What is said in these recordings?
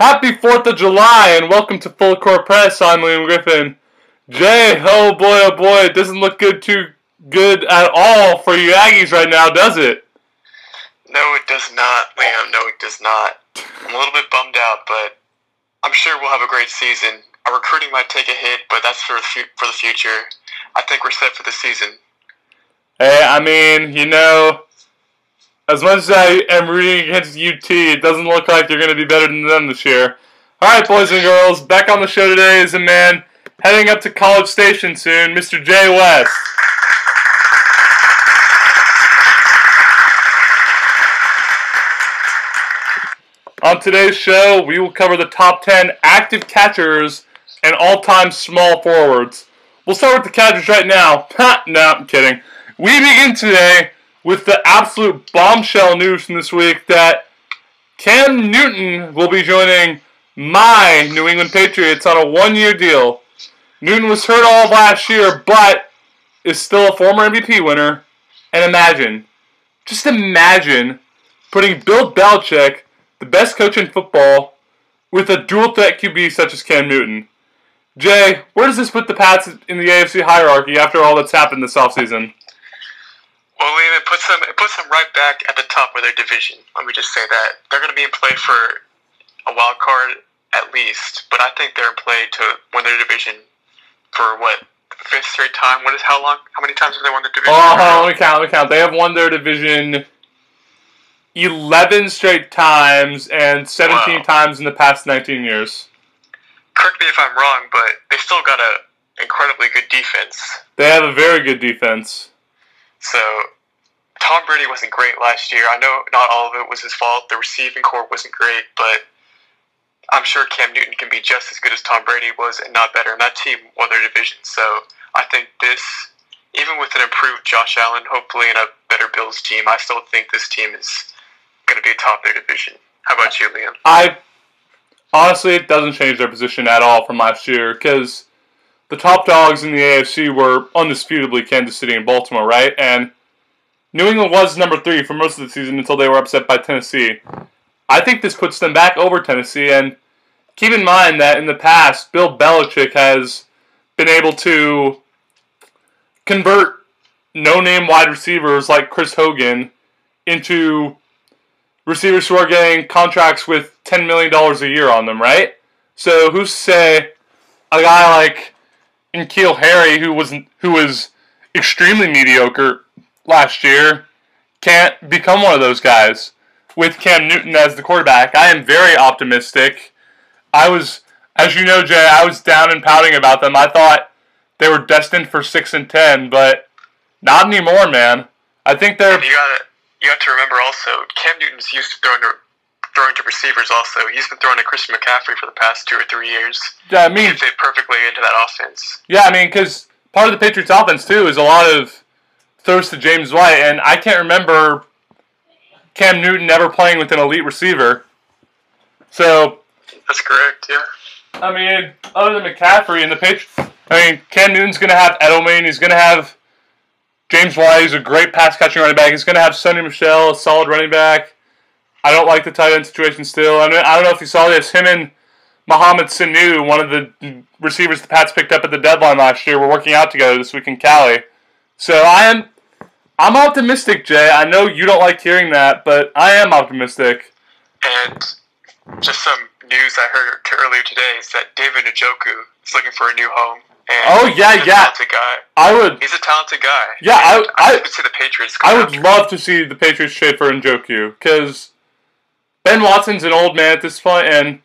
Happy 4th of July and welcome to Full Court Press. I'm Liam Griffin. Jay, oh boy, oh boy, it doesn't look good too good at all for you Aggies right now, does it? No, it does not, Liam. No, it does not. I'm a little bit bummed out, but I'm sure we'll have a great season. Our recruiting might take a hit, but that's for the, fu- for the future. I think we're set for the season. Hey, I mean, you know, as much as I am rooting against UT, it doesn't look like you're going to be better than them this year. All right, boys and girls, back on the show today is a man heading up to College Station soon, Mr. Jay West. On today's show, we will cover the top 10 active catchers and all time small forwards. We'll start with the catchers right now. No, I'm kidding. We begin today with the absolute bombshell news from this week that Cam Newton will be joining my New England Patriots on a one year deal. Newton was hurt all of last year, but is still a former MVP winner. And imagine, just imagine putting Bill Belichick, the best coach in football, with a dual threat QB such as Cam Newton. Jay, where does this put the Pats in the AFC hierarchy after all that's happened this offseason? Well, Liam, it puts them it puts them right back at the top of their division. Let me just say that they're going to be in play for a wild card at least, but I think they're in play to win their division for what fifth straight time. What is how long? How many times have they won the division? Oh, let me count. Let me count. They have won their division eleven straight times and seventeen Wow. times in the past nineteen years. Correct me if I'm wrong, but they still got a incredibly good defense. They have a very good defense. So Tom Brady wasn't great last year. I know not all of it was his fault. The receiving corps wasn't great, but I'm sure Cam Newton can be just as good as Tom Brady was and not better. And that team won their division. So I think this, even with an improved Josh Allen, hopefully, and a better Bills team, I still think this team is going to be atop their division. How about you, Liam? I honestly, it doesn't change their position at all from last year because the top dogs in the AFC were undisputably Kansas City and Baltimore, right? And New England was number three for most of the season until they were upset by Tennessee. I think this puts them back over Tennessee, and keep in mind that in the past, Bill Belichick has been able to convert no-name wide receivers like Chris Hogan into receivers who are getting contracts with ten million dollars a year on them, right? So who's to say a guy like N'Keal Harry, who was who was extremely mediocre last year, can't become one of those guys with Cam Newton as the quarterback? I am very optimistic. I was, as you know, Jay, I was down and pouting about them. I thought they were destined for six and ten, but not anymore, man. I think they're And you got to you have to remember also Cam Newton's used to throwing throwing to receivers. Also, he's been throwing to Christian McCaffrey for the past two or three years. yeah, I mean, He fit perfectly into that offense. Yeah, I mean, because part of the Patriots' offense too is a lot of throws to James White, and I can't remember Cam Newton ever playing with an elite receiver. So, That's correct. Yeah. I mean, other than McCaffrey and the Patriots, I mean, Cam Newton's going to have Edelman. He's going to have James White. He's a great pass catching running back. He's going to have Sony Michel, a solid running back. I don't like the tight end situation still. I mean, I don't know if you saw this. Him and Mohamed Sanu, one of the receivers the Pats picked up at the deadline last year, were working out together this week in Cali. So I am, I'm optimistic, Jay. I know you don't like hearing that, but I am optimistic. And just some news I heard earlier today is that David Njoku is looking for a new home. And Oh, yeah, yeah. Talented guy. I would, He's a talented guy. Yeah, I- And I- I, would see the Patriots. I would after love to see the Patriots trade for Njoku because Ben Watson's an old man at this point, and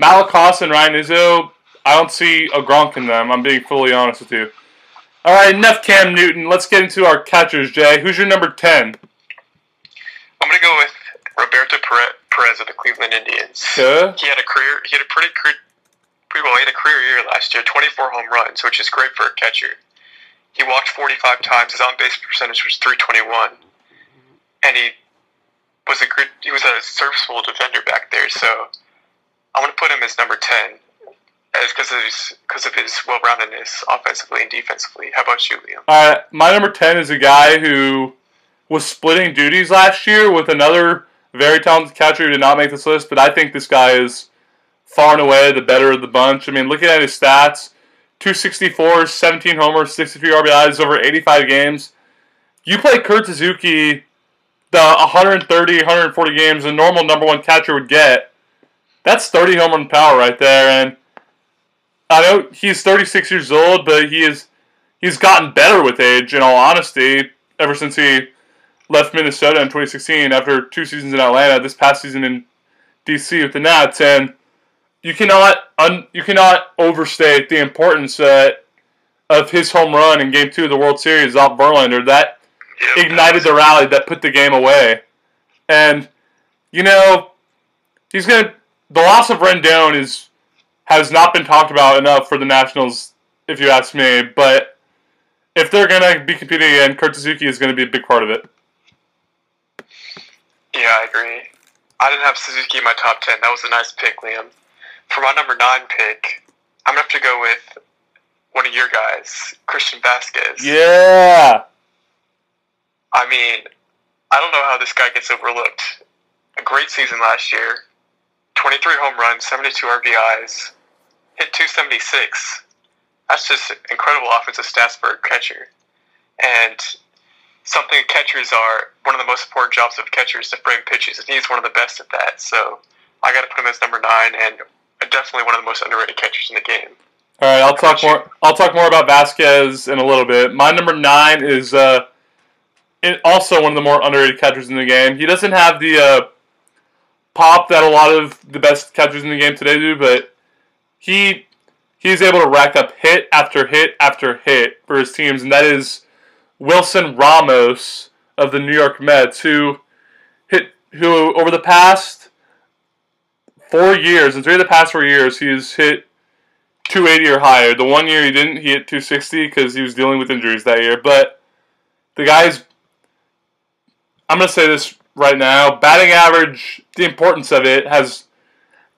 Malakoff and Ryan Izzo, I don't see a Gronk in them. I'm being fully honest with you. All right, enough Cam Newton. Let's get into our catchers, Jay. Who's your number ten? I'm gonna go with Roberto Perez of the Cleveland Indians. He had a career. He had a pretty pretty well. He had a career year last year. 24 home runs, which is great for a catcher. He walked 45 times. His on base percentage was 321, and he was a good. He was a serviceable defender back there. So I'm gonna put him as number 10, as because of his because of his well-roundedness offensively and defensively. How about you, Liam? Right, my number ten is a guy who was splitting duties last year with another very talented catcher who did not make this list, but I think this guy is far and away the better of the bunch. I mean, looking at his stats, 264, 17 homers, 63 RBIs over 85 games. You play Kurt Suzuki the 130, 140 games a normal number one catcher would get. That's 30 home run power right there, and I know he's 36 years old, but he is he's gotten better with age. In all honesty, ever since he left Minnesota in 2016 after two seasons in Atlanta, this past season in DC with the Nats, and you cannot un, you cannot overstate the importance uh, of his home run in Game Two of the World Series off Verlander. That Yep. ignited the rally that put the game away, and you know he's gonna. The loss of Rendon is has not been talked about enough for the Nationals, if you ask me. But if they're gonna be competing again, Kurt Suzuki is gonna be a big part of it. Yeah, I agree. I didn't have Suzuki in my top 10. That was a nice pick, Liam. For my number 9 pick, I'm going to have to go with one of your guys, Christian Vasquez. Yeah. I mean, I don't know how this guy gets overlooked. A great season last year 23 home runs, 72 RBIs, hit 276. That's just incredible offensive stats for a catcher. And something catchers are one of the most important jobs of catchers to frame pitches, and he's one of the best at that. So I got to put him as number nine, and definitely one of the most underrated catchers in the game. All right, I'll talk more. I'll talk more about Vasquez in a little bit. My number nine is uh, it- also one of the more underrated catchers in the game. He doesn't have the uh, pop that a lot of the best catchers in the game today do, but he he's able to rack up hit after hit after hit for his teams, and that is Wilson Ramos of the New York Mets, who hit who over the past four years, in three of the past four years, he's hit 280 or higher. The one year he didn't, he hit 260 because he was dealing with injuries that year. But the guy's, I'm going to say this right now, batting average, the importance of it has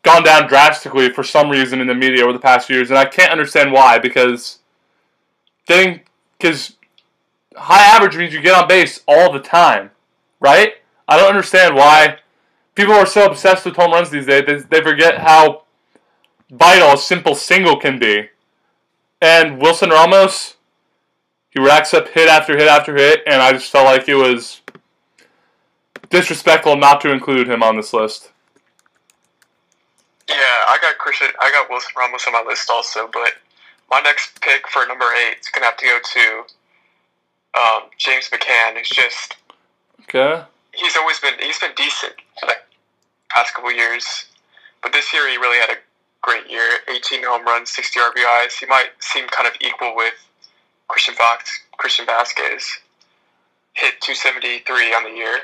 gone down drastically for some reason in the media over the past few years, and I can't understand why because getting, because high average means you get on base all the time, right? I don't understand why people are so obsessed with home runs these days. They, they forget how vital a simple single can be. And Wilson Ramos, he racks up hit after hit after hit, and I just felt like it was disrespectful not to include him on this list. Yeah, I got Christian. I got Wilson Ramos on my list also, but my next pick for number eight is gonna have to go to um, James McCann. Who's just Okay. he's always been he's been decent for the past couple years, but this year he really had a great year. 18 home runs, 60 RBIs. He might seem kind of equal with Christian Fox, Christian Vasquez. Hit 273 on the year,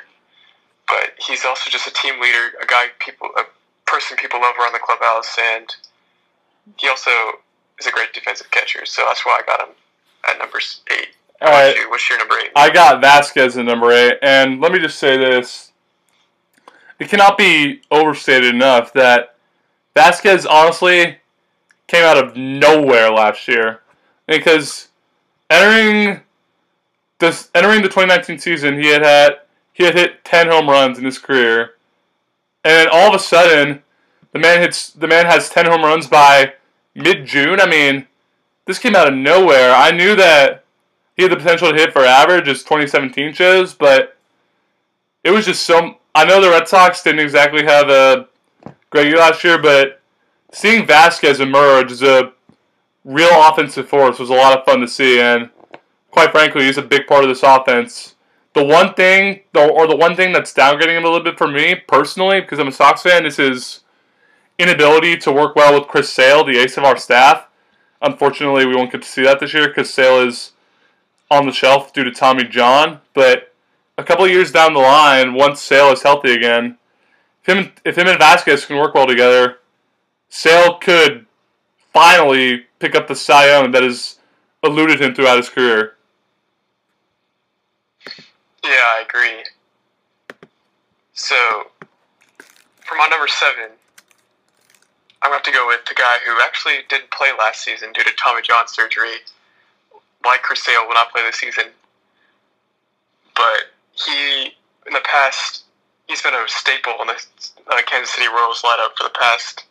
but he's also just a team leader, a guy people, a person people love around the clubhouse, and he also is a great defensive catcher. So that's why I got him at number eight. All right. you? What's your number eight? I got Vasquez at number eight, and let me just say this: it cannot be overstated enough that Vasquez honestly came out of nowhere last year, because entering this entering the 2019 season, he had had he had hit 10 home runs in his career, and then all of a sudden, the man hits the man has 10 home runs by mid June. I mean, this came out of nowhere. I knew that he had the potential to hit for average as 2017 shows, but it was just so. I know the Red Sox didn't exactly have a great year last year, but seeing Vasquez emerge as a real offensive force was a lot of fun to see, and quite frankly, he's a big part of this offense. The one thing, or the one thing that's downgrading him a little bit for me personally, because I'm a Sox fan, is his inability to work well with Chris Sale, the ace of our staff. Unfortunately, we won't get to see that this year because Sale is on the shelf due to Tommy John. But a couple of years down the line, once Sale is healthy again, if him if him and Vasquez can work well together, Sale could finally pick up the Cy Young that has eluded him throughout his career. Yeah, I agree. So, for my number seven, I'm going to have to go with the guy who actually didn't play last season due to Tommy John surgery. Like Chris Sale will not play this season. But he, in the past, he's been a staple in the uh, Kansas City Royals lineup for the past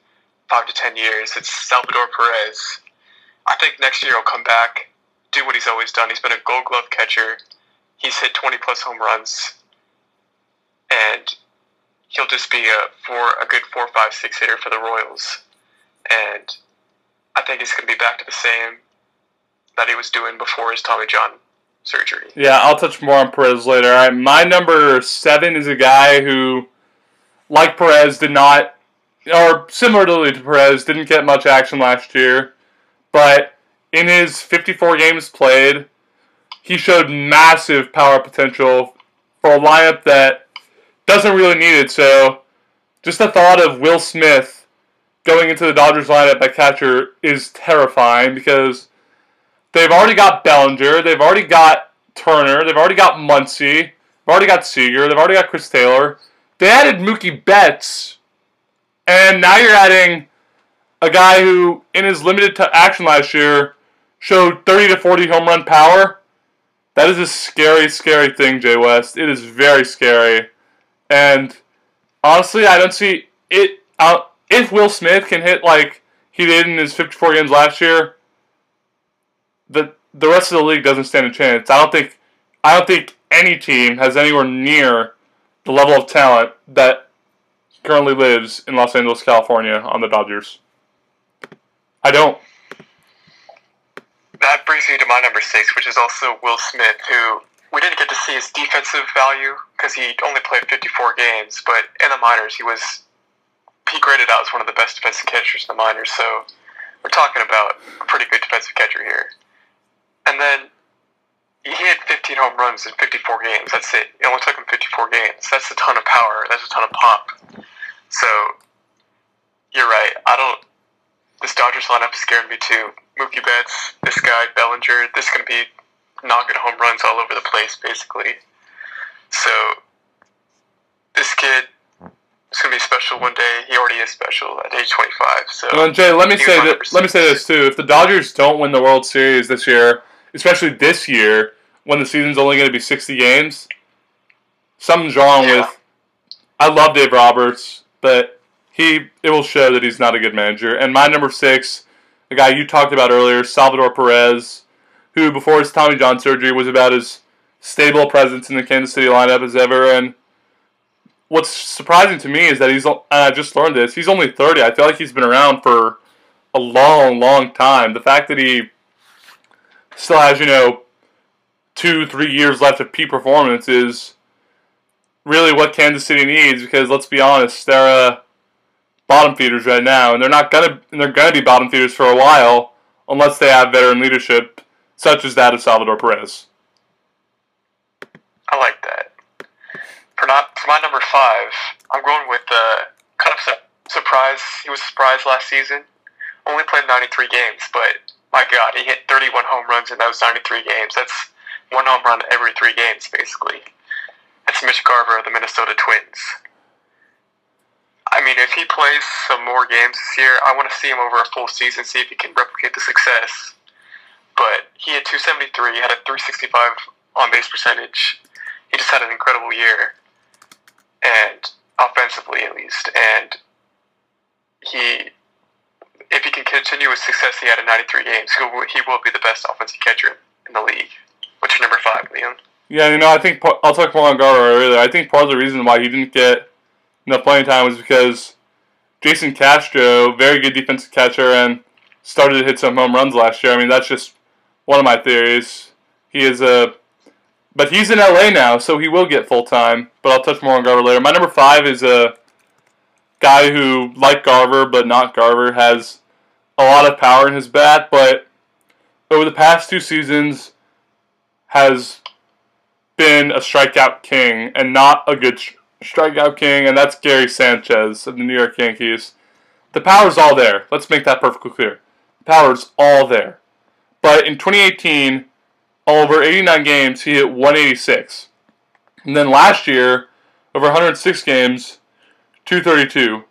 five to ten years. It's Salvador Perez. I think next year he'll come back, do what he's always done. He's been a Gold Glove catcher. He's hit 20 plus home runs, and he'll just be a four, a good four, five, six hitter for the Royals. And I think he's going to be back to the same that he was doing before his Tommy John surgery. Yeah, I'll touch more on Perez later. All right, my number seven is a guy who, like Perez, did not, or similarly to Perez, didn't get much action last year, but in his 54 games played, he showed massive power potential for a lineup that doesn't really need it. So, just the thought of Will Smith going into the Dodgers lineup at catcher is terrifying because they've already got Bellinger, they've already got Turner, they've already got Muncy, they've already got Seager, they've already got Chris Taylor. They added Mookie Betts, and now you're adding a guy who, in his limited t- action last year, showed 30 to 40 home run power. That is a scary, scary thing, Jay West. It is very scary. And honestly, I don't see it. Uh, if Will Smith can hit like he did in his 54 games last year, the the rest of the league doesn't stand a chance. I don't think I don't think any team has anywhere near the level of talent that currently lives in Los Angeles, California on the Dodgers. I don't. That brings me to my number six, which is also Will Smith, who we didn't get to see his defensive value because he only played 54 games, but in the minors he was he graded out as one of the best defensive catchers in the minors. So we're talking about a pretty good defensive catcher here. And then he hit 15 home runs in 54 games. That's it. It only took him 54 games. That's a ton of power. That's a ton of pop. So you're right. I don't. This Dodgers lineup scaring me too. Mookie Betts, this guy Bellinger. This is going to be knocking home runs all over the place, basically. So this kid is going to be special one day. He already is special at age 25. So Well, Jay, let me say that. Let me say this too. If the Dodgers don't win the World Series this year, especially this year when the season's only going to be 60 games, something's wrong Yeah. with. I love Dave Roberts, but he it will show that he's not a good manager. And my number six, the guy you talked about earlier, Salvador Perez, who before his Tommy John surgery was about as stable a presence in the Kansas City lineup as ever. And what's surprising to me is that he's. I just learned this. He's only 30. I feel like he's been around for a long, long time. The fact that he still has, you know, two, three years left of peak performance is really what Kansas City needs. Because let's be honest, they're uh, bottom feeders right now, and they're not gonna. They're gonna be bottom feeders for a while unless they have veteran leadership, such as that of Salvador Perez. I like that. For not for my number five, I'm going with uh, kind of su- surprise. He was surprised last season. Only played 93 games, but my God, he hit 31 home runs in those 93 games. That's one home run every three games, basically. That's Mitch Garver of the Minnesota Twins. Mean, if he plays some more games this year, I want to see him over a full season, see if he can replicate the success. But he had 273, he had a 365 on base percentage. He just had an incredible year, and offensively at least. And he, if he can continue with success he had in 93 games, he will, he will be the best offensive catcher in the league. What's your number five, Leon? Yeah, you know, I think I'll talk more on Garver earlier. I think part of the reason why he didn't get enough playing time was because Jason Castro, very good defensive catcher, and started to hit some home runs last year. I mean, that's just one of my theories. He is a, but he's in LA now, so he will get full time. But I'll touch more on Garver later. My number five is a guy who, like Garver but not Garver, has a lot of power in his bat, but over the past two seasons has been a strikeout king and not a good strikeout king, and that's Gary Sanchez of the New York Yankees. The power's all there. Let's make that perfectly clear. The power's all there. But in 2018, over 89 games, he hit 186. And then last year, over 106 games, 232.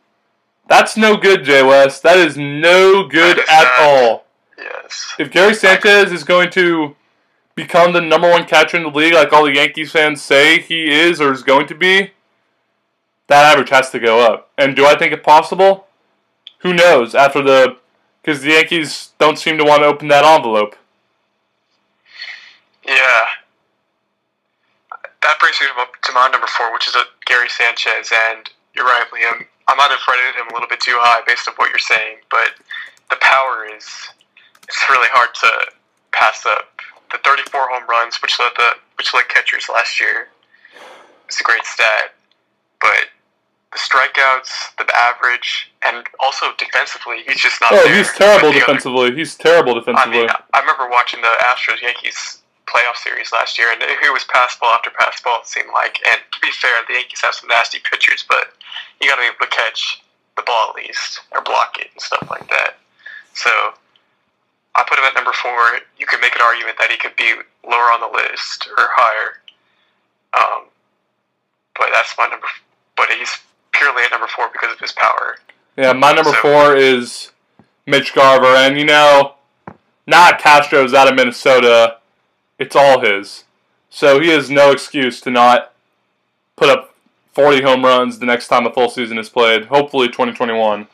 That's no good, Jay West. That is no good is at not. all. Yes. If Gary Sanchez is going to become the number one catcher in the league, like all the Yankees fans say he is or is going to be, that average has to go up. And do I think it possible? who knows after the because the Yankees don't seem to want to open that envelope. Yeah. That brings me to my number four, which is Gary Sanchez, and you're right, Liam. I might have rated him a little bit too high based on what you're saying, but the power is it's really hard to pass up. The 34 home runs, which led the which led catchers last year, it's a great stat. But the strikeouts, the average, and also defensively, he's just not. Oh, he's terrible the other- defensively. He's terrible defensively. I defensively. mean, I remember watching the Astros Yankees playoff series last year, and it was pass ball after pass ball. It seemed like, and to be fair, the Yankees have some nasty pitchers, but you got to be able to catch the ball at least or block it and stuff like that. So I put him at number four. You could make an argument that he could be lower on the list or higher, um, but that's my number. But he's purely at number four because of his power. Yeah, my number So- four is Mitch Garver, and you know, not Castro's out of Minnesota. It's all his. So he has no excuse to not put up 40 home runs the next time a full season is played. Hopefully 2021.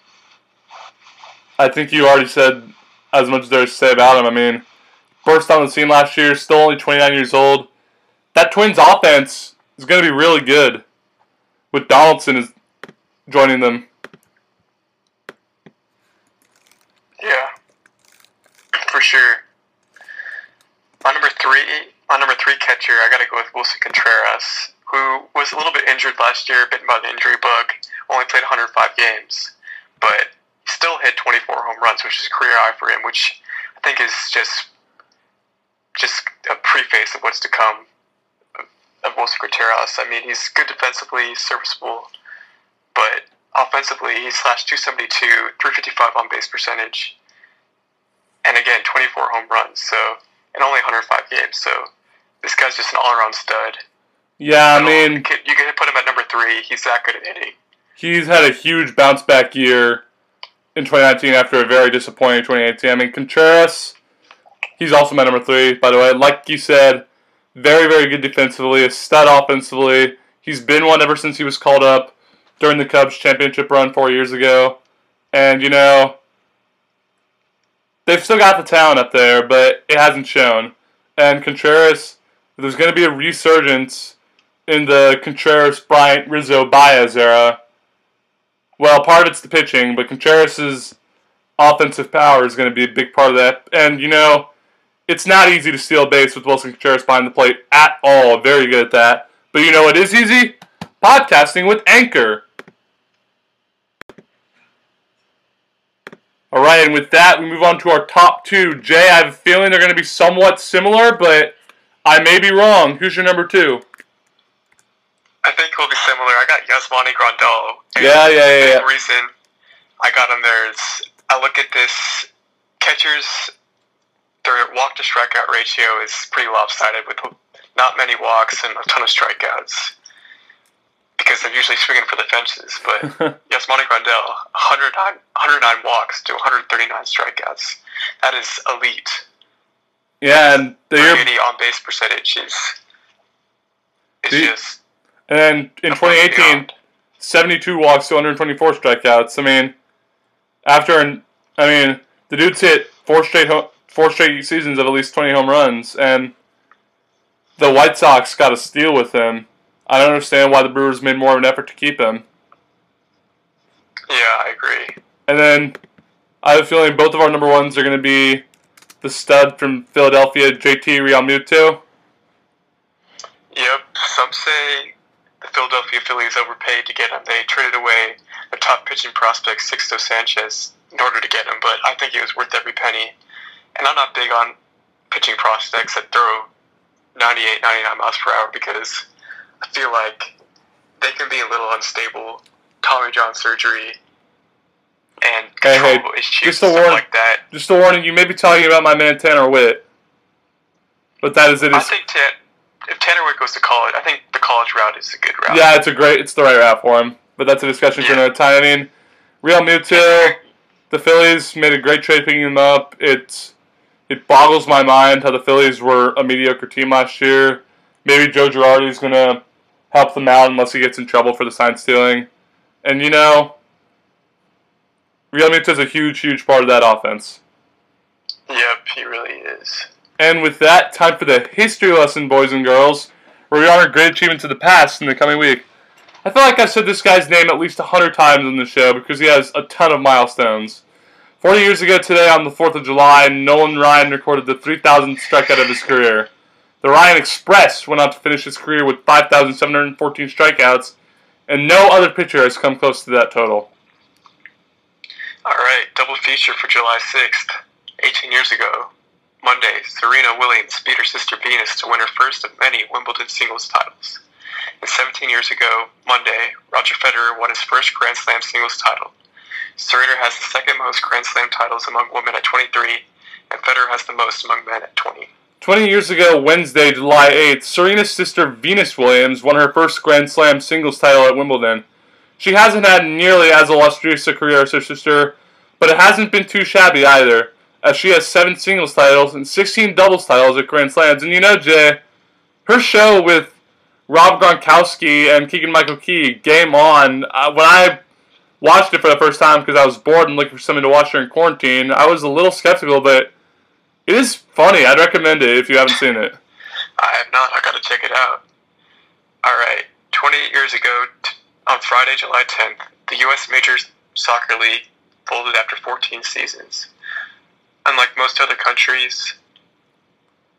I think you already said as much as there is to say about him. I mean, burst on the scene last year, still only 29 years old. That Twins offense is going to be really good with Donaldson is joining them. Yeah, for sure. My number three, my number three catcher, I got to go with Willson Contreras, who was a little bit injured last year, bitten by the injury bug. Only played 105 games, but still hit 24 home runs, which is a career high for him. Which I think is just just a preface of what's to come of Contreras. I mean, he's good defensively, serviceable, but offensively, he slashed 272, 355 on base percentage, and again, 24 home runs. So, and only 105 games. So, this guy's just an all-around stud. Yeah, I mean, you could, you could put him at number three. He's that good at hitting. he's had a huge bounce back year in 2019 after a very disappointing 2018. I mean, Contreras, he's also my number three, by the way. Like you said, very, very good defensively, a stud offensively. He's been one ever since he was called up during the Cubs championship run four years ago. And, you know, they've still got the talent up there, but it hasn't shown. And Contreras, there's going to be a resurgence in the Contreras, Bryant, Rizzo, Baez era. Well, part of it's the pitching, but Contreras' offensive power is going to be a big part of that. And, you know, it's not easy to steal base with Willson Contreras behind the plate at all. Very good at that. But you know what is easy? Podcasting with Anchor. All right, and with that, we move on to our top two. Jay, I have a feeling they're going to be somewhat similar, but I may be wrong. Who's your number two? I think he'll be similar. I got Yasmani Grandal. And Yeah, yeah, yeah, yeah. The reason I got him there is I look at this catchers. Their walk to strikeout ratio is pretty lopsided with not many walks and a ton of strikeouts because they're usually swinging for the fences. But Yasmani Grandal, 109, 109 walks to 139 strikeouts. That is elite. yeah, and the year on base percentage is is The- just And then in above 2018, beyond. 72 walks to 124 strikeouts. I mean, after an, I mean, the dude's hit four straight ho- four straight seasons of at least 20 home runs, and the White Sox got a steal with him. I don't understand why the Brewers made more of an effort to keep him. Yeah, I agree. And then I have a feeling both of our number ones are going to be the stud from Philadelphia, JT Realmuto. Yep. Some say the Philadelphia Phillies overpaid to get him. They traded away their top pitching prospect, Sixto Sanchez, in order to get him, but I think it was worth every penny. And I'm not big on pitching prospects that throw 98, 99 miles per hour because I feel like they can be a little unstable. Tommy John surgery and Hey, hey, just a stuff warning. like that. Just a warning, you may be talking about my man Tanner Witt, but that is it. I think Tan- if Tanner Witt goes to college, I think the college route is a good route. Yeah, it's a great, it's the right route for him. But that's a discussion for another time. I mean, Realmuto, the Phillies made a great trade picking him up. It's it boggles my mind how the Phillies were a mediocre team last year. Maybe Joe Girardi's gonna help them out unless he gets in trouble for the sign stealing. And you know, Realmuto's a huge, huge part of that offense. Yep, he really is. And with that, time for the history lesson, boys and girls, where we honor great achievements of the past in the coming week. I feel like I've said this guy's name at least a 100 times on the show because he has a ton of milestones. 40 years ago today, on the 4th of July, Nolan Ryan recorded the 3,000th strikeout of his career. The Ryan Express went on to finish his career with 5,714 strikeouts, and no other pitcher has come close to that total. All right, double feature for July 6th. 18 years ago, Monday, Serena Williams beat her sister Venus to win her first of many Wimbledon singles titles. And 17 years ago, Monday, Roger Federer won his first Grand Slam singles title. Serena has the second most Grand Slam titles among women at 23, and Federer has the most among men at 20. 20 years ago, Wednesday, July 8th, Serena's sister Venus Williams won her first Grand Slam singles title at Wimbledon. She hasn't had nearly as illustrious a career as her sister, but it hasn't been too shabby either, as she has seven singles titles and 16 doubles titles at Grand Slams. And you know, Jay, her show with Rob Gronkowski and Keegan Michael Key, Game On, uh, when I watched it for the first time because I was bored and looking for something to watch during quarantine, I was a little skeptical, but it is funny. I'd recommend it if you haven't seen it. I have not. I got to check it out. All right. 28 years ago, t- on Friday, July 10th, the U.S. Major Soccer League folded after 14 seasons. Unlike most other countries,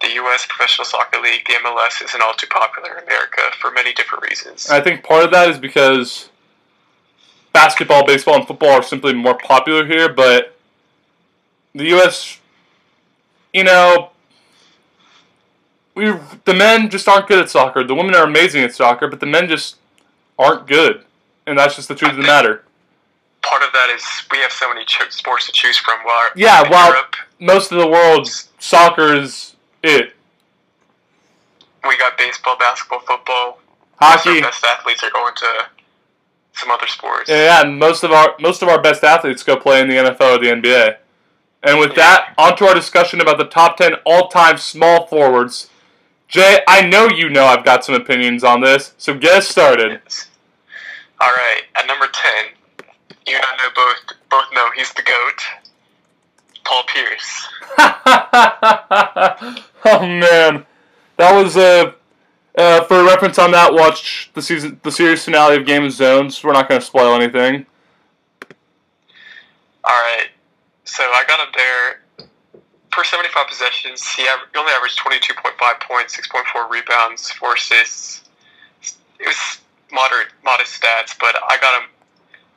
the U.S. Professional Soccer League, the MLS, isn't all too popular in America for many different reasons. I think part of that is because basketball, baseball, and football are simply more popular here, but the U.S., you know, we the men just aren't good at soccer. The women are amazing at soccer, but the men just aren't good, and that's just the truth of the matter. Part of that is we have so many ch- sports to choose from. While Yeah, while Europe, most of the world, soccer is it. we got baseball, basketball, football. Most of Hockey, our best athletes are going to some other sports. Yeah, and most of our most of our best athletes go play in the NFL or the NBA. And with that, on to our discussion about the top ten all-time small forwards. Jay, I know you know I've got some opinions on this, so get us started. Yes. All right, at number ten, you and I know both both know he's the goat. Paul Pierce. oh man, that was a. Uh, for reference on that, watch the season, the series finale of Game of Zones. We're not going to spoil anything. All right, so I got him there. Per 75 possessions, he, aver- he only averaged 22.5 points, 6.4 rebounds, 4 assists. It was moderate, modest stats, but I got him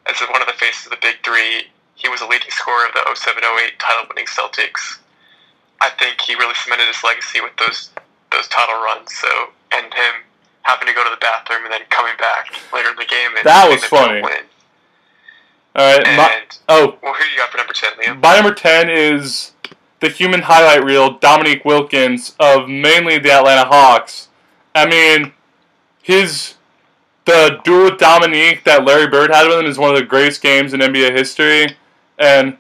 as one of the faces of the Big Three. He was a leading scorer of the 07-08 title-winning Celtics. I think he really cemented his legacy with those those title runs. So, and him having to go to the bathroom and then coming back later in the game and That was funny. Win. All right. My, And oh, well, who you got for number ten, Liam? My number 10 is the human highlight reel, Dominique Wilkins, of mainly the Atlanta Hawks. I mean, his. The duel with Dominique that Larry Bird had with him is one of the greatest games in NBA history. And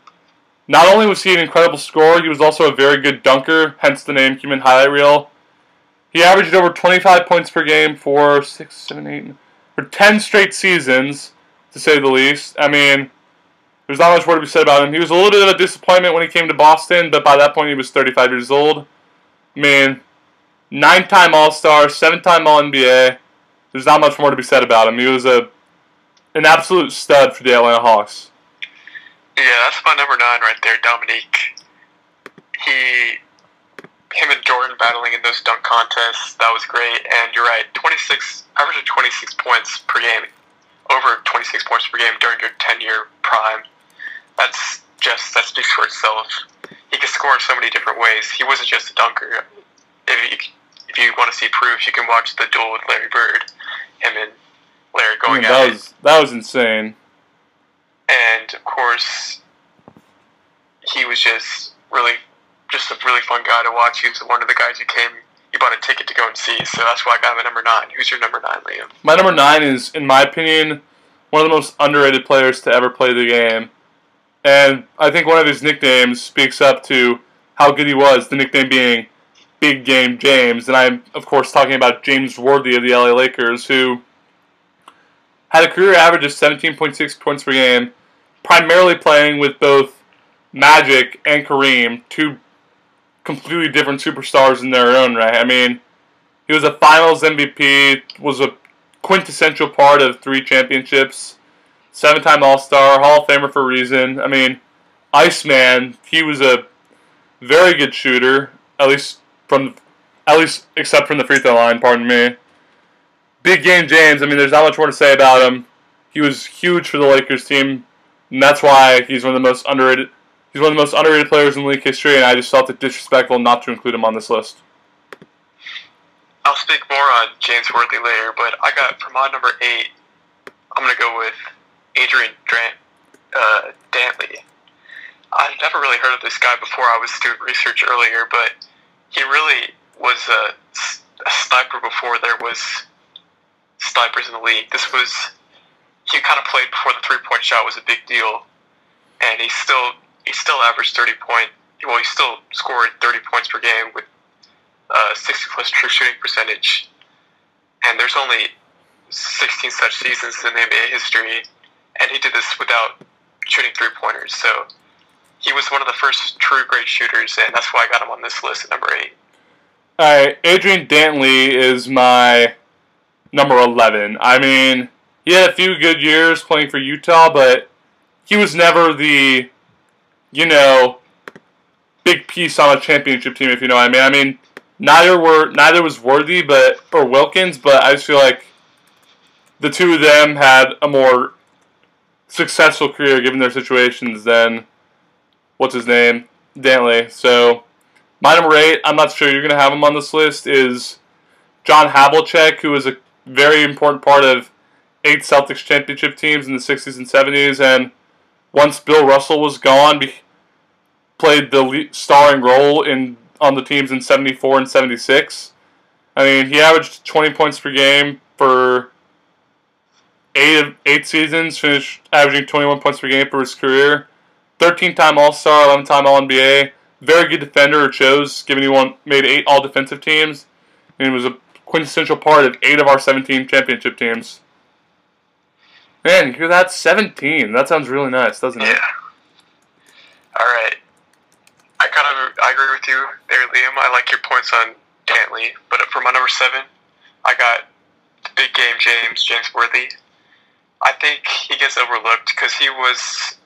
not only was he an incredible scorer, he was also a very good dunker, hence the name human highlight reel. He averaged over 25 points per game for six, seven, eight, for 10 straight seasons, to say the least. I mean, there's not much more to be said about him. He was a little bit of a disappointment when he came to Boston, but by that point he was 35 years old. I mean, nine-time All-Star, seven-time All-NBA. There's not much more to be said about him. He was a an absolute stud for the Atlanta Hawks. Yeah, that's my number nine right there, Dominique. He, him and Jordan battling in those dunk contests, that was great. And you're right, 26, average of 26 points per game, over 26 points per game during your 10 year prime. That's just, that speaks for itself. He could score in so many different ways. He wasn't just a dunker. If you, if you want to see proof, you can watch the duel with Larry Bird. Him and Larry going at that it. was that was insane. and of course, he was just really, just a really fun guy to watch. He was one of the guys who came, you bought a ticket to go and see. So that's why I got him at number nine. Who's your number nine, Liam? My number nine is, in my opinion, one of the most underrated players to ever play the game. And I think one of his nicknames speaks up to how good he was, the nickname being Big Game James. And I'm, of course, talking about James Worthy of the LA Lakers, who had a career average of 17.6 points per game, primarily playing with both Magic and Kareem, two completely different superstars in their own right. I mean, he was a Finals MVP, was a quintessential part of three championships, seven-time All-Star, Hall of Famer for a reason. I mean, Iceman, he was a very good shooter, at least from, at least except from the free throw line. Pardon me. Big game James. I mean, there's not much more to say about him. He was huge for the Lakers team, and that's why he's one of the most underrated. He's one of the most underrated players in league history, and I just felt it disrespectful not to include him on this list. I'll speak more on James Worthy later, but I got for my number eight. I'm gonna go with Adrian Grant, uh, Dantley. I've never really heard of this guy before. I was doing research earlier, but he really was a, a sniper before there was snipers in the league. This was he kind of played before the three point shot was a big deal, and he still he still averaged thirty point. Well, he still scored thirty points per game with uh, sixty plus true shooting percentage, and there's only sixteen such seasons in NBA history, and he did this without shooting three pointers. So he was one of the first true great shooters, and that's why I got him on this list at number eight. All right, Adrian Dantley is my number 11. I mean, he had a few good years playing for Utah, but he was never the, you know, big piece on a championship team, if you know what I mean. I mean, neither were neither was Worthy, but or Wilkins, but I just feel like the two of them had a more successful career given their situations than what's his name Dantley. So my number eight, I'm not sure you're gonna have him on this list, is John Havlicek, who was a very important part of eight Celtics championship teams in the 60s and 70s, and once Bill Russell was gone, be, played the starring role in on the teams in 74 and 76. I mean, he averaged 20 points per game for eight eight seasons, finished averaging 21 points per game for his career. 13-time All-Star, 11-time All-NBA. Very good defender, chose, given he won, made eight All-Defensive teams, and he was a quintessential part of eight of our 17 championship teams. Man, you hear that? 17. That sounds really nice, doesn't it? Yeah. All right. I kind of I agree with you there, Liam. I like your points on Dantley, but for my number seven, I got the big game James James Worthy. I think he gets overlooked because he was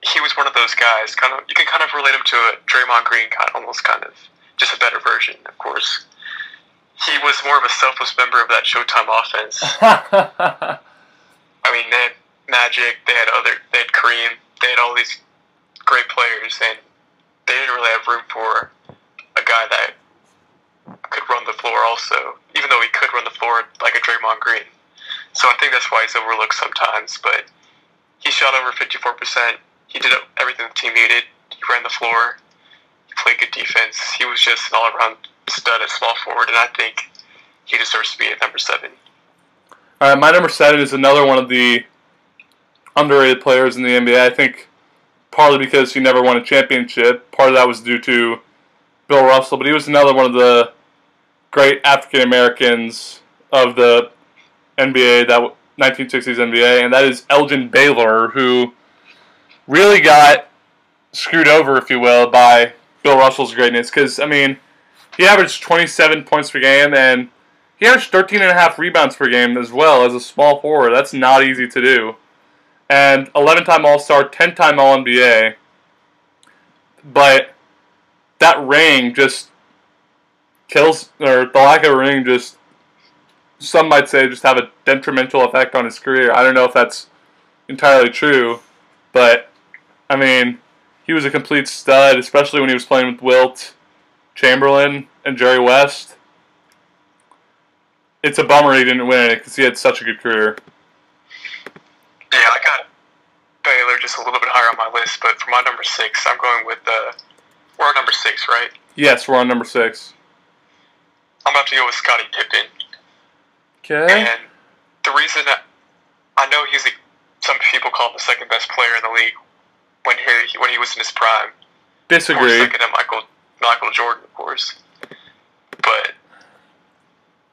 he was one of those guys. Kind of you can kind of relate him to a Draymond Green kind, almost kind of just a better version, of course. He was more of a selfless member of that Showtime offense. I mean, they had Magic, they had other, they had Kareem, they had all these great players, and they didn't really have room for a guy that could run the floor. Also, even though he could run the floor like a Draymond Green, so I think that's why he's overlooked sometimes. But he shot over fifty-four percent. He did everything the team needed. He ran the floor. He played good defense. He was just an all-around stud at small forward, and I think he deserves to be at number seven. All right, my number seven is another one of the underrated players in the NBA. I think partly because he never won a championship. Part of that was due to Bill Russell, but he was another one of the great African Americans of the NBA, that 1960s NBA, and that is Elgin Baylor, who really got screwed over, if you will, by Bill Russell's greatness. Because I mean, he averaged 27 points per game, and he averaged 13 and a half rebounds per game as well as a small forward. That's not easy to do and 11 time All Star, 10 time All NBA. But that ring just kills, or the lack of a ring just, some might say, just have a detrimental effect on his career. I don't know if that's entirely true, but I mean, he was a complete stud, especially when he was playing with Wilt, Chamberlain, and Jerry West. It's a bummer he didn't win it because he had such a good career. Yeah, I got Baylor just a little bit higher on my list, but for my number six, I'm going with uh, we're on number six, right? Yes, we're on number six. I'm about to go with Scottie Pippen. Okay. And the reason that I know he's a, some people call him the second best player in the league when he when he was in his prime. Disagree. Second to Michael Michael Jordan, of course. But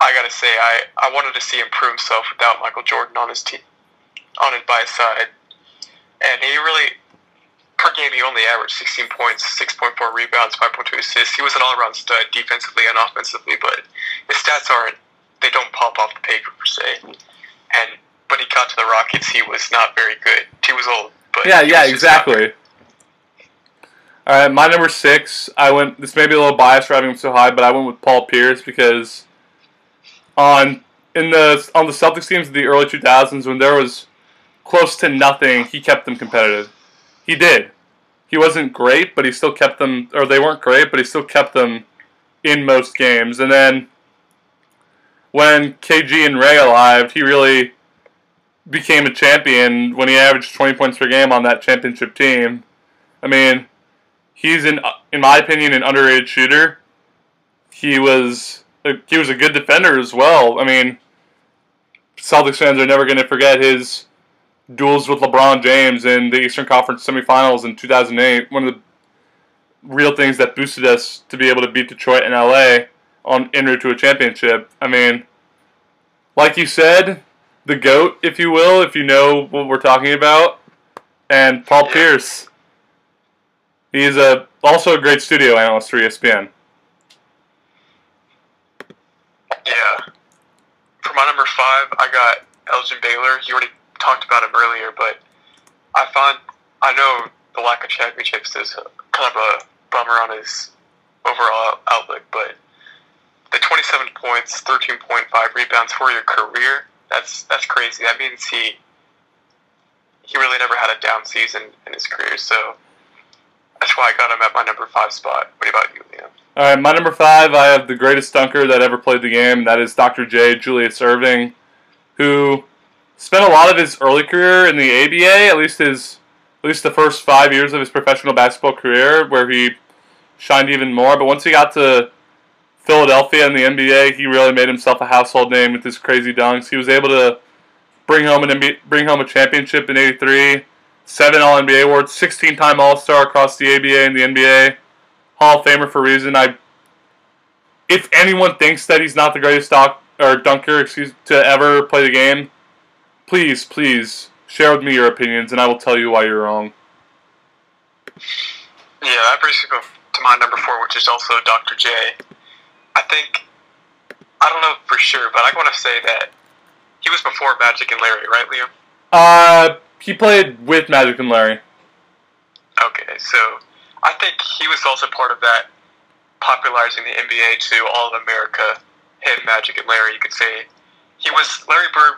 I gotta say, I, I wanted to see him prove himself without Michael Jordan on his team, on his by side. and he really per game he only averaged 16 points, 6.4 rebounds, 5.2 assists. He was an all-around stud defensively and offensively, but his stats aren't they don't pop off the paper per se. And when he got to the Rockets, he was not very good. He was old, but Yeah, yeah, was just not very exactly. All right, my number six. I went. This may be a little biased for having him so high, but I went with Paul Pierce because on in the on the Celtics teams of the early 2000s when there was close to nothing, he kept them competitive. He did. He wasn't great, but he still kept them, or they weren't great, but he still kept them in most games. And then when KG and Ray arrived, he really became a champion when he averaged 20 points per game on that championship team. I mean, he's in in my opinion an underrated shooter. He was he was a good defender as well. I mean, Celtics fans are never going to forget his duels with LeBron James in the Eastern Conference semifinals in 2008. One of the real things that boosted us to be able to beat Detroit and LA on en route to a championship. I mean, like you said, the goat, if you will, if you know what we're talking about, and Paul Yeah. Pierce. He's a also a great studio analyst for ESPN. Yeah. For my number five, I got Elgin Baylor. You already talked about him earlier, but I find I know the lack of championships is kind of a bummer on his overall outlook, but the 27 points, 13.5 rebounds for your career, that's that's crazy. That means he he really never had a down season in his career, so that's why I got him at my number five spot. What about you, Liam? All right, my number five, I have the greatest dunker that ever played the game. That is Dr. J. Julius Erving, who spent a lot of his early career in the ABA, at least his, at least the first five years of his professional basketball career, where he shined even more. But once he got to Philadelphia in the NBA, he really made himself a household name with his crazy dunks. He was able to bring home an NBA, bring home a championship in '83, seven All NBA awards, 16-time All Star across the ABA and the NBA. Hall of Famer for reason. I, if anyone thinks that he's not the greatest doc, or dunker, excuse, to ever play the game, please, please share with me your opinions, and I will tell you why you're wrong. Yeah, that brings me to my number four, which is also Dr. J. I think, I don't know for sure, but I want to say that he was before Magic and Larry, right, Liam? Uh, he played with Magic and Larry. Okay, so I think he was also part of that popularizing the NBA to all of America. Him, Magic, and Larry, you could say. He was, Larry Bird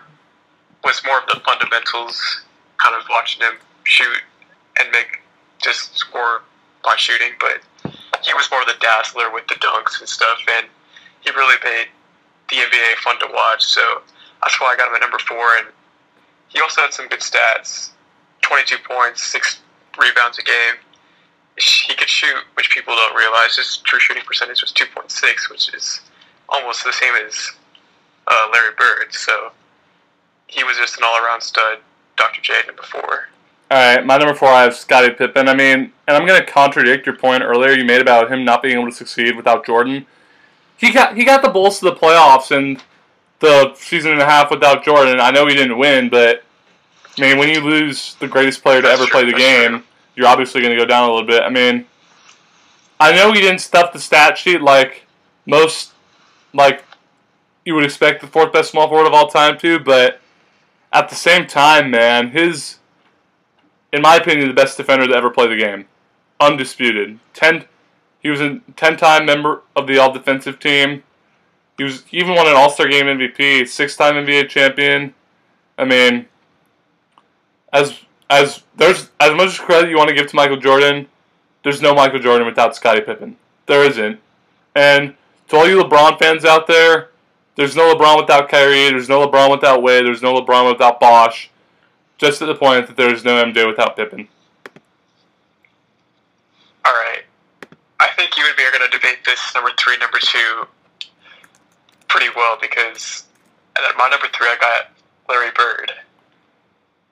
was more of the fundamentals, kind of watching him shoot and make, just score by shooting, but he was more of the dazzler with the dunks and stuff, and he really made the NBA fun to watch, so that's why I got him at number four, and he also had some good stats 22 points, 6 rebounds a game. He could shoot, which people don't realize. His true shooting percentage was 2.6, which is almost the same as uh, Larry Bird, so he was just an all around stud. Dr. J, number four. All right, my number four, I have Scottie Pippen. I mean, and I'm going to contradict your point earlier you made about him not being able to succeed without Jordan. He got he got the Bulls to the playoffs and the season and a half without Jordan. I know he didn't win, but I mean, when you lose the greatest player to That's ever true, play the game, true. you're obviously going to go down a little bit. I mean, I know he didn't stuff the stat sheet like most, like you would expect the fourth best small forward of all time to, but at the same time, man, his, in my opinion, the best defender to ever play the game, undisputed. Ten, he was a ten-time member of the All Defensive Team. He was even won an All Star Game MVP, six-time NBA champion. I mean, as as there's as much credit you want to give to Michael Jordan, there's no Michael Jordan without Scottie Pippen. There isn't. And to all you LeBron fans out there, there's no LeBron without Kyrie. There's no LeBron without Wade. There's no LeBron without Bosh. Just to the point that there's no MJ without Pippen. All right. I think you and me are going to debate this number three, number two pretty well because and then my number three, I got Larry Bird.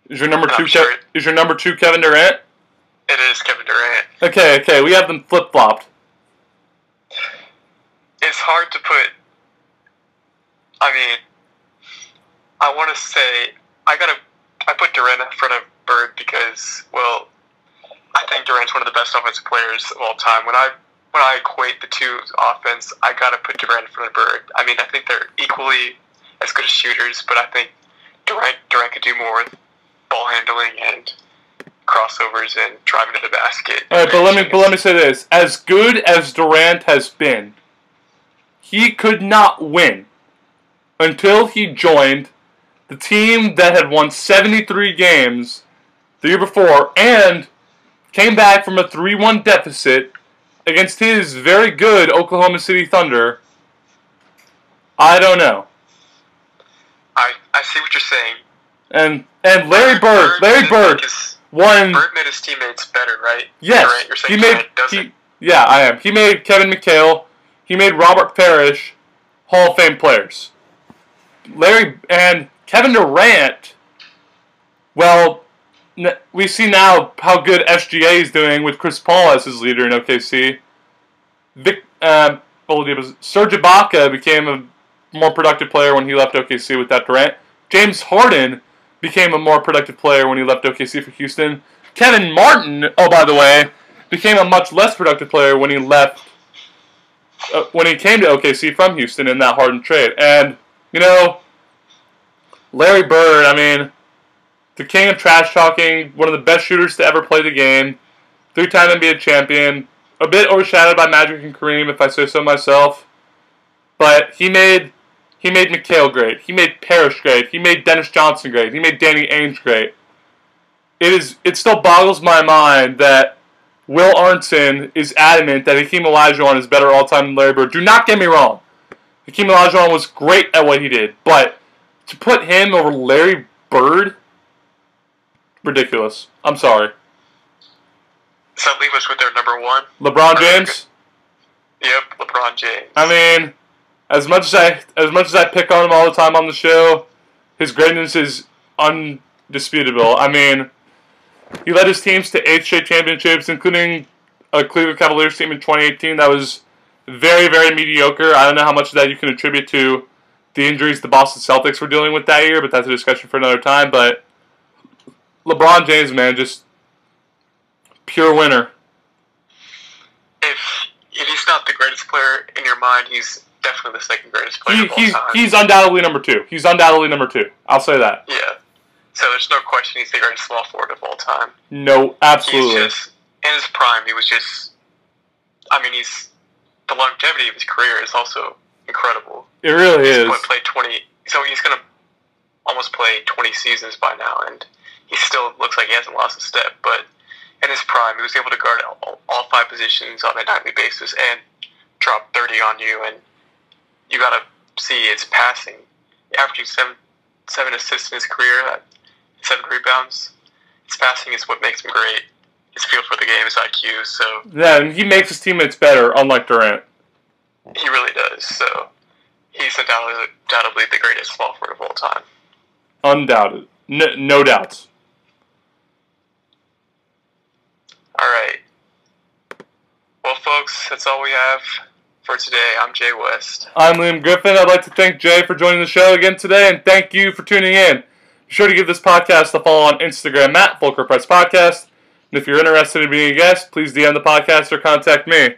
Is your number two? sure Kev- is your number two Kevin Durant? It is Kevin Durant. Okay, okay, we have them flip flopped. It's hard to put. I mean, I want to say I gotta. I put Durant in front of Bird because, well, I think Durant's one of the best offensive players of all time. When I when I equate the two offense, I gotta put Durant in front of Bird. I mean, I think they're equally as good as shooters, but I think Durant Durant could do more with ball handling and crossovers and driving to the basket. All right, but let me but let me say this: as good as Durant has been, he could not win until he joined the team that had won 73 games the year before and came back from a 3-1 deficit against his very good Oklahoma City Thunder. I don't know. I, I see what you're saying. And and Larry Bird, Larry Bird his, won. Bird made his teammates better, right? Yes, you're saying he made. He, yeah, I am. He made Kevin McHale. He made Robert Parish Hall of Fame players. Larry and Kevin Durant. Well, we see now how good SGA is doing with Chris Paul as his leader in OKC. Vic, was Serge Ibaka became a more productive player when he left OKC with that Durant. James Harden became a more productive player when he left OKC for Houston. Kevin Martin, oh by the way, became a much less productive player when he left uh, when he came to OKC from Houston in that Harden trade. And you know, Larry Bird, I mean, the king of trash talking, one of the best shooters to ever play the game, three-time NBA champion, a bit overshadowed by Magic and Kareem, if I say so myself. But he made he made McHale great. He made Parish great. He made Dennis Johnson great. He made Danny Ainge great. It is it still boggles my mind that Will Arnson is adamant that Hakeem Olajuwon is better all time than Larry Bird. Do not get me wrong. Hakeem Olajuwon was great at what he did, but to put him over Larry Bird, ridiculous. I'm sorry. Does that leave us with their number one? LeBron James. Yep, LeBron James. I mean, as much as I as much as I pick on him all the time on the show, his greatness is undisputable. I mean, he led his teams to eight straight championships, including a Cleveland Cavaliers team in 2018 that was very very mediocre. I don't know how much of that you can attribute to the injuries the Boston Celtics were dealing with that year, but that's a discussion for another time. But LeBron James, man, just pure winner. if if he's not the greatest player in your mind, he's definitely the second greatest player He, of all he's time. he's undoubtedly number two. He's undoubtedly number two. I'll say that. yeah. So there's no question he's the greatest small forward of all time. No, absolutely. He's just in his prime. He was just. I mean, he's the longevity of his career is also incredible. It really He's is. put- played 20. So he's gonna almost play 20 seasons by now, and he still looks like he hasn't lost a step. But in his prime, he was able to guard all, all five positions on a nightly basis and drop 30 on you. And you gotta see his passing, averaging seven seven assists in his career, uh, seven rebounds. His passing is what makes him great. His feel for the game, his IQ. So Yeah, and he makes his teammates better, unlike Durant. he really does. So he's undoubtedly, undoubtedly the greatest small forward of all time. Undoubted. No, no doubts. All right. Well, folks, that's all we have for today. I'm Jay West. I'm Liam Griffin. I'd like to thank Jay for joining the show again today, and thank you for tuning in. Be sure to give this podcast a follow on Instagram at Fulker Press Podcast. And if you're interested in being a guest, please DM the podcast or contact me.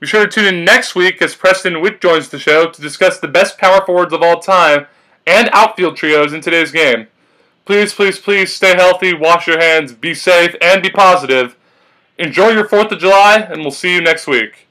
Be sure to tune in next week as Preston Witt joins the show to discuss the best power forwards of all time and outfield trios in today's game. Please, please, please stay healthy, wash your hands, be safe, and be positive. Enjoy your 4th of July, and we'll see you next week.